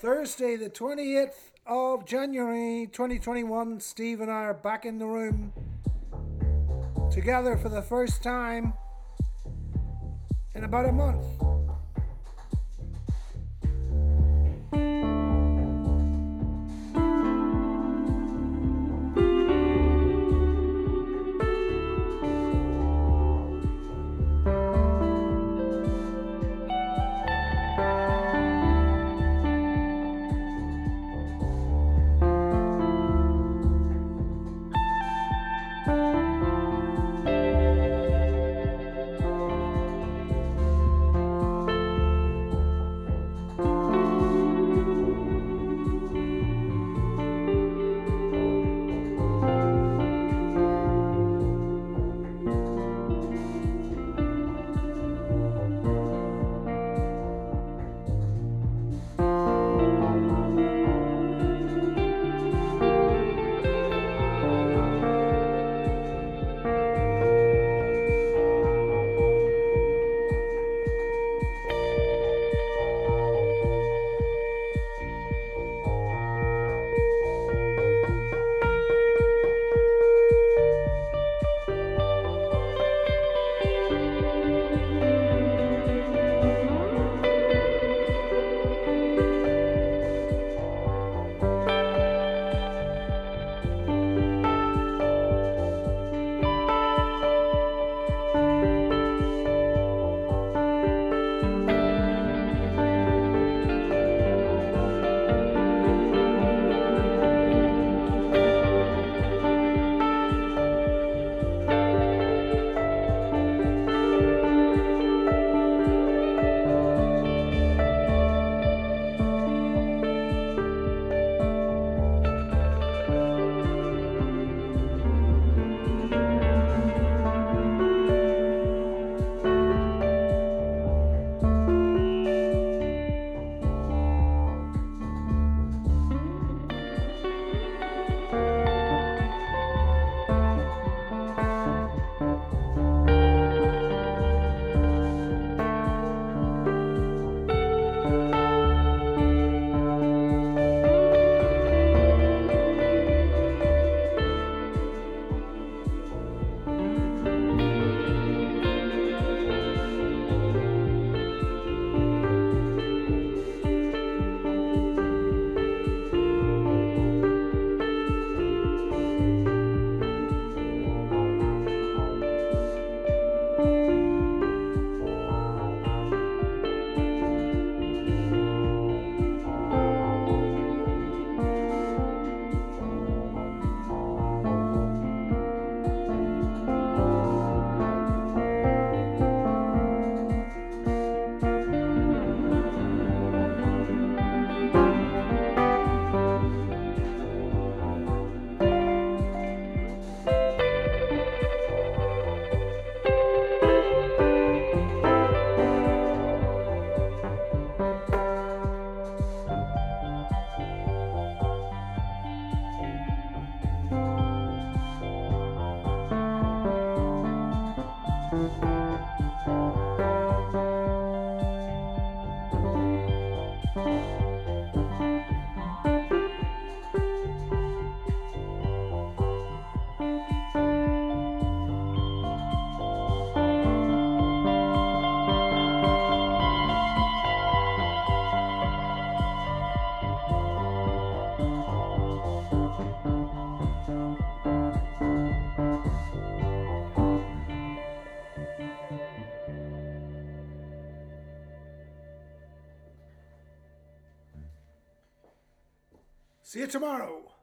Thursday, the 28th of January 2021, Steve and I are back in the room together for the first time in about a month. See you tomorrow.